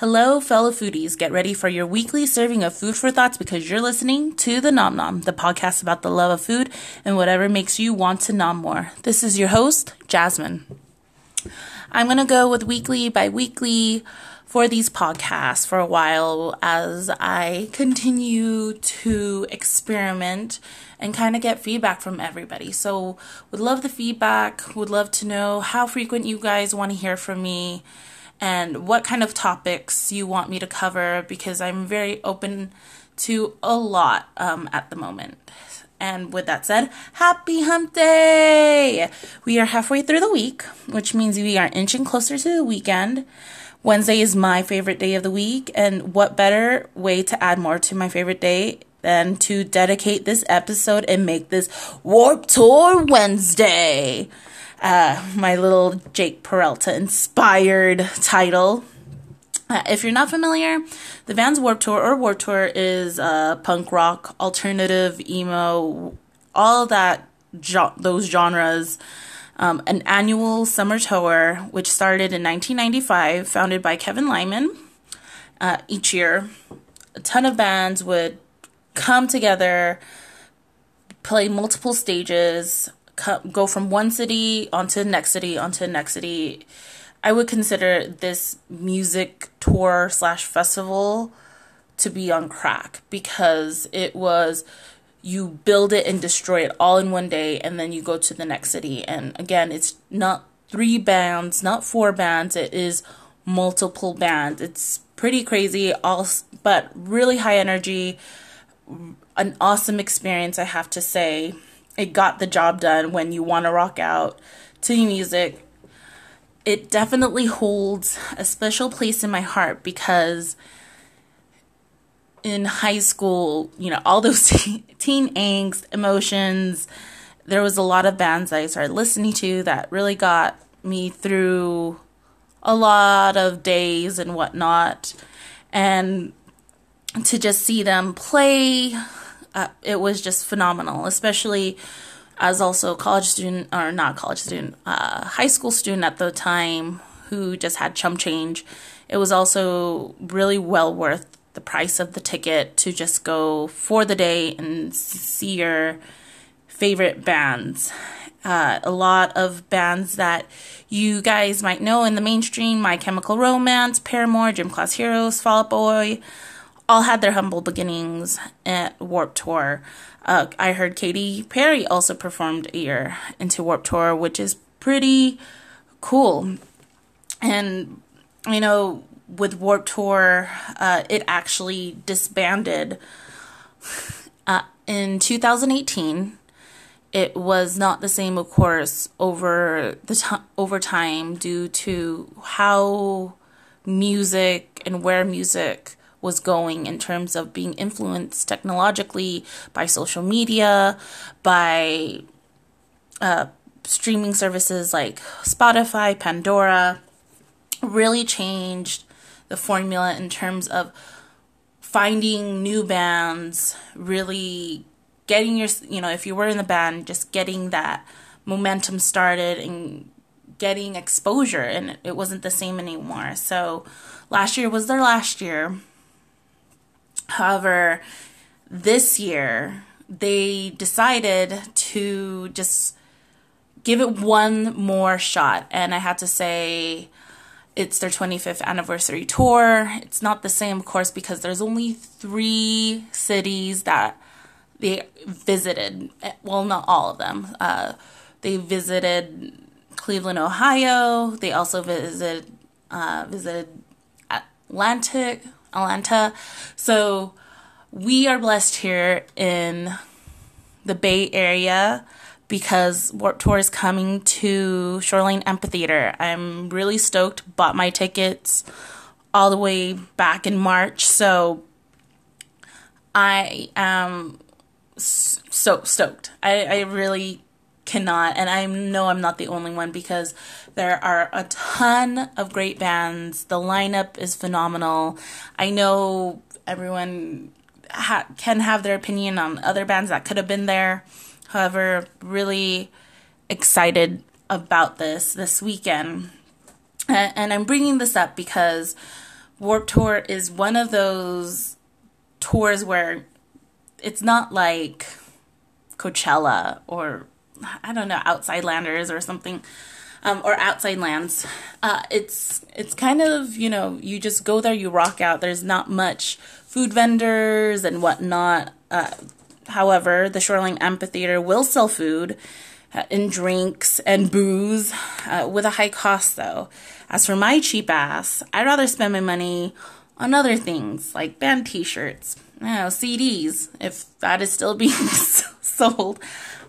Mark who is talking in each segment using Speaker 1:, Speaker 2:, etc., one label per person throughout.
Speaker 1: Hello, fellow foodies. Get ready for your weekly serving of food for thoughts because you're listening to The Nom Nom, the podcast about the love of food and whatever makes you want to nom more. This is your host, Jasmine. I'm going to go with weekly by weekly for these podcasts for a while as I continue to experiment and kind of get feedback from everybody. So, would love the feedback, would love to know how frequent you guys want to hear from me and what kind of topics you want me to cover because I'm very open to a lot um, at the moment. And with that said, happy hump day! We are halfway through the week, which means we are inching closer to the weekend. Wednesday is my favorite day of the week, and what better way to add more to my favorite day than to dedicate this episode and make this Warped Tour Wednesday? Uh, my little Jake Peralta inspired title. Uh, if you're not familiar, the Vans Warped Tour or Warped Tour is uh, punk rock, alternative, emo, all that jo- those genres. Um, an annual summer tour which started in 1995, founded by Kevin Lyman. Uh, each year, a ton of bands would come together, play multiple stages, go from one city onto the next city onto the next city. I would consider this music tour slash festival to be on crack because it was you build it and destroy it all in one day and then you go to the next city. And again it's not three bands not four bands. It is multiple bands. It's pretty crazy. All but really high energy. An awesome experience i have to say it got the job done when you want to rock out to music. It definitely holds a special place in my heart because in high school, you know, all those teen angst, emotions, there was a lot of bands I started listening to that really got me through a lot of days and whatnot. And to just see them play uh, it was just phenomenal, especially as also a college student or not college student, uh, high school student at the time who just had chum change. It was also really well worth the price of the ticket to just go for the day and see your favorite bands. Uh, a lot of bands that you guys might know in the mainstream My Chemical Romance, Paramore, Gym Class Heroes, Fall Out Boy, all had their humble beginnings at Warped Tour. Uh, I heard Katy Perry also performed a year into Warped Tour, which is pretty cool. And, you know, with Warped Tour, uh, it actually disbanded uh, in 2018. It was not the same, of course, over the t- over time due to how music and where music was going in terms of being influenced technologically by social media, by uh, streaming services like Spotify, Pandora, really changed the formula in terms of finding new bands, really getting your, you know, if you were in the band, just getting that momentum started and getting exposure, and it wasn't the same anymore. So last year was their last year However, this year they decided to just give it one more shot. And I have to say, it's their 25th anniversary tour. It's not the same, of course, because there's only three cities that they visited. Well, not all of them. Uh, they visited Cleveland, Ohio. They also visited uh, visited Atlantic, Atlanta. So we are blessed here in the Bay Area because Warped Tour is coming to Shoreline Amphitheater. I'm really stoked. Bought my tickets all the way back in March, so I am so stoked. I, I really cannot, and I know I'm not the only one because there are a ton of great bands. The lineup is phenomenal. I know everyone ha- can have their opinion on other bands that could have been there. However, really excited about this this weekend. And I'm bringing this up because Warped Tour is one of those tours where it's not like Coachella or I don't know, Outside Landers or something, um, or Outside Lands. Uh, it's it's kind of you know you just go there, you rock out. There's not much food vendors and whatnot. Uh, however, the Shoreline Amphitheater will sell food uh, and drinks and booze uh, with a high cost though. As for my cheap ass, I'd rather spend my money on other things like band t-shirts, you know, CDs, if that is still being sold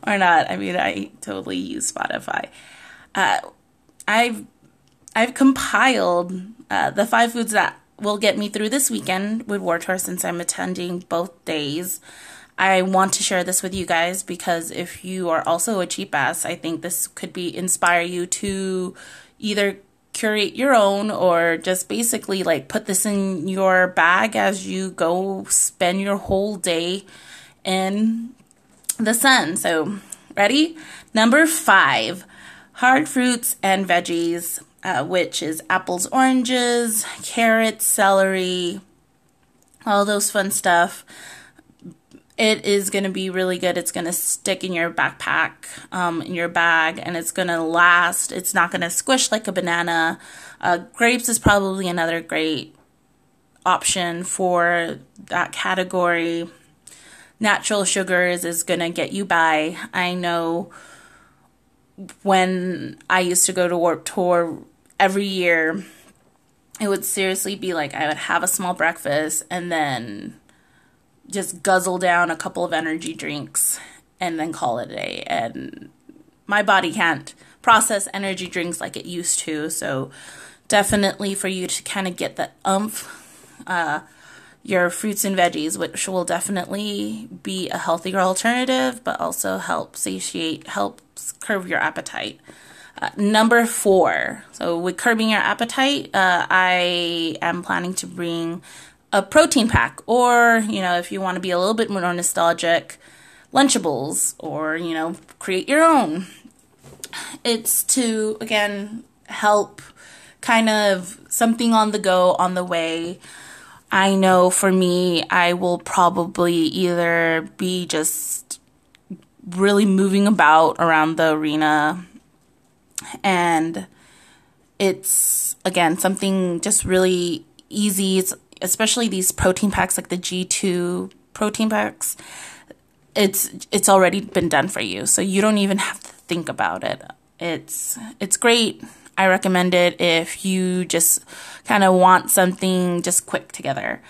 Speaker 1: or not. I mean, I totally use Spotify. Uh, I've I've compiled uh, the five foods that will get me through this weekend with Warped Tour since I'm attending both days. I want to share this with you guys because if you are also a cheap ass, I think this could be inspire you to either curate your own or just basically like put this in your bag as you go spend your whole day in the sun. So, ready? Number five, hard fruits and veggies, uh, which is apples, oranges, carrots, celery, all those fun stuff it is going to be really good. It's going to stick in your backpack, um, in your bag, and it's going to last. It's not going to squish like a banana. Uh, grapes is probably another great option for that category. Natural sugars is going to get you by. I know when I used to go to Warped Tour every year, it would seriously be like I would have a small breakfast and then just guzzle down a couple of energy drinks and then call it a day. And my body can't process energy drinks like it used to. So, definitely for you to kind of get that umph, uh, your fruits and veggies, which will definitely be a healthier alternative, but also help satiate, helps curb your appetite. Uh, number four. So, with curbing your appetite, uh, I am planning to bring a protein pack, or, you know, if you want to be a little bit more nostalgic, Lunchables, or, you know, create your own. It's to, again, help kind of something on the go, on the way. I know for me, I will probably either be just really moving about around the arena and it's again something just really easy. It's especially these protein packs like the G2 protein packs, it's it's already been done for you. So you don't even have to think about it. It's it's great. I recommend it if you just kind of want something just quick together.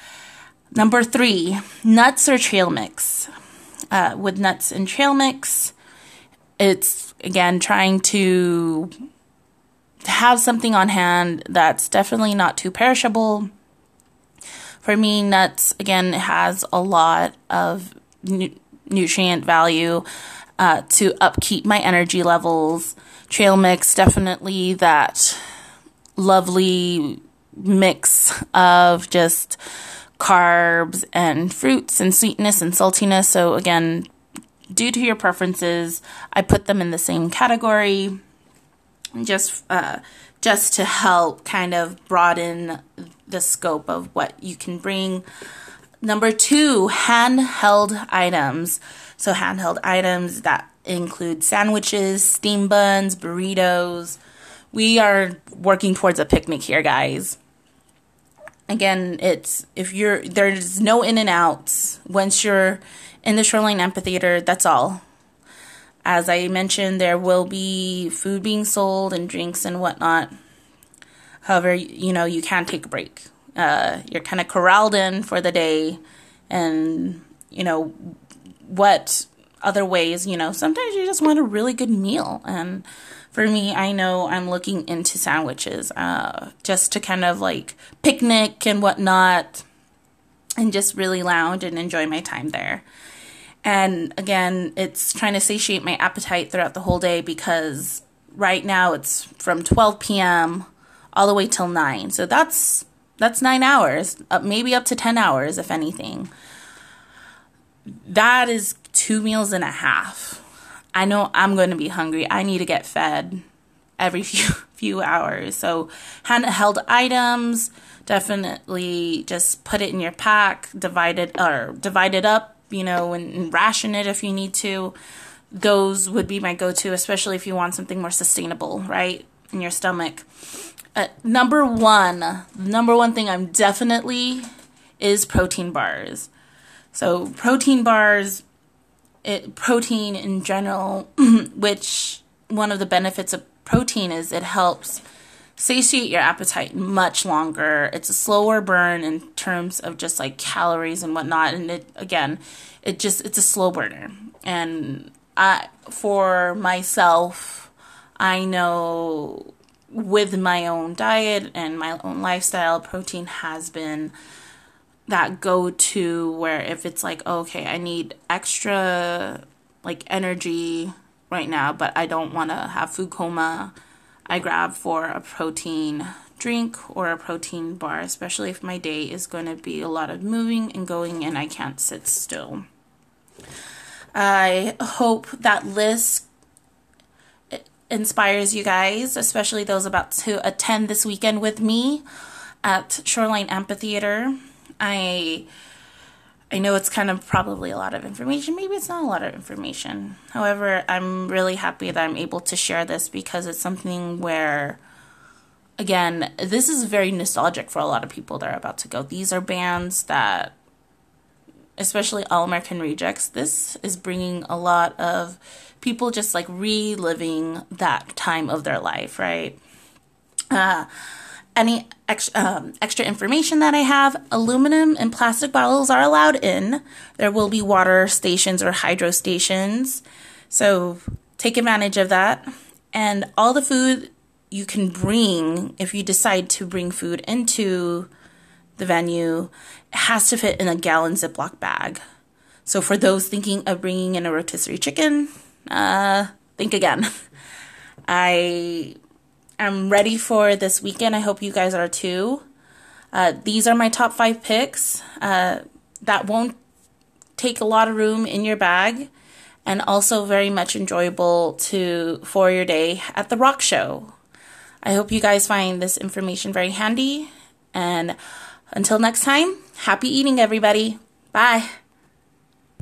Speaker 1: Number three, nuts or trail mix. Uh, with nuts and trail mix, it's again trying to have something on hand that's definitely not too perishable for me, nuts again has a lot of nu- nutrient value uh, to upkeep my energy levels. Trail mix definitely that lovely mix of just carbs and fruits and sweetness and saltiness. So again, due to your preferences, I put them in the same category. Just uh, just to help kind of broaden the scope of what you can bring. Number two, handheld items. So, handheld items that include sandwiches, steam buns, burritos. We are working towards a picnic here, guys. Again, it's if you're there's no in and outs once you're in the Shoreline Amphitheater, that's all. As I mentioned, there will be food being sold and drinks and whatnot. However, you know, you can take a break. Uh, you're kind of corralled in for the day, and, you know, what other ways, you know, sometimes you just want a really good meal. And for me, I know I'm looking into sandwiches uh, just to kind of like picnic and whatnot and just really lounge and enjoy my time there. And again, it's trying to satiate my appetite throughout the whole day because right now it's from 12 p.m. all the way till 9. So that's that's 9 hours, maybe up to 10 hours if anything. That is two meals and a half. I know I'm going to be hungry. I need to get fed every few few hours. So handheld items definitely just put it in your pack, divide it or divide it up, you know, and, and ration it if you need to. Those would be my go-to, especially if you want something more sustainable, right, in your stomach. Uh, number one, number one thing I'm definitely is protein bars. So protein bars, it, protein in general, which one of the benefits of protein is it helps satiate your appetite much longer. It's a slower burn in terms of just like calories and whatnot. And it again, it just it's a slow burner. And I for myself, I know with my own diet and my own lifestyle, protein has been that go to where if it's like, oh, okay, I need extra like energy right now, but I don't want to have food coma, I grab for a protein drink or a protein bar, especially if my day is going to be a lot of moving and going and I can't sit still. I hope that list inspires you guys, especially those about to attend this weekend with me at Shoreline Amphitheater. I I know it's kind of probably a lot of information. Maybe it's not a lot of information. However, I'm really happy that I'm able to share this because it's something where, again, this is very nostalgic for a lot of people that are about to go. These are bands that, especially All American Rejects, this is bringing a lot of people just like reliving that time of their life, right? Uh, any ex- um, extra information that I have, aluminum and plastic bottles are allowed in. There will be water stations or hydro stations. So take advantage of that. And all the food you can bring, if you decide to bring food into the venue, has to fit in a gallon Ziploc bag. So for those thinking of bringing in a rotisserie chicken, uh, think again. I am ready for this weekend. I hope you guys are too. Uh, these are my top five picks. Uh, that won't take a lot of room in your bag, and also very much enjoyable to for your day at the rock show. I hope you guys find this information very handy. And until next time, happy eating, everybody. Bye.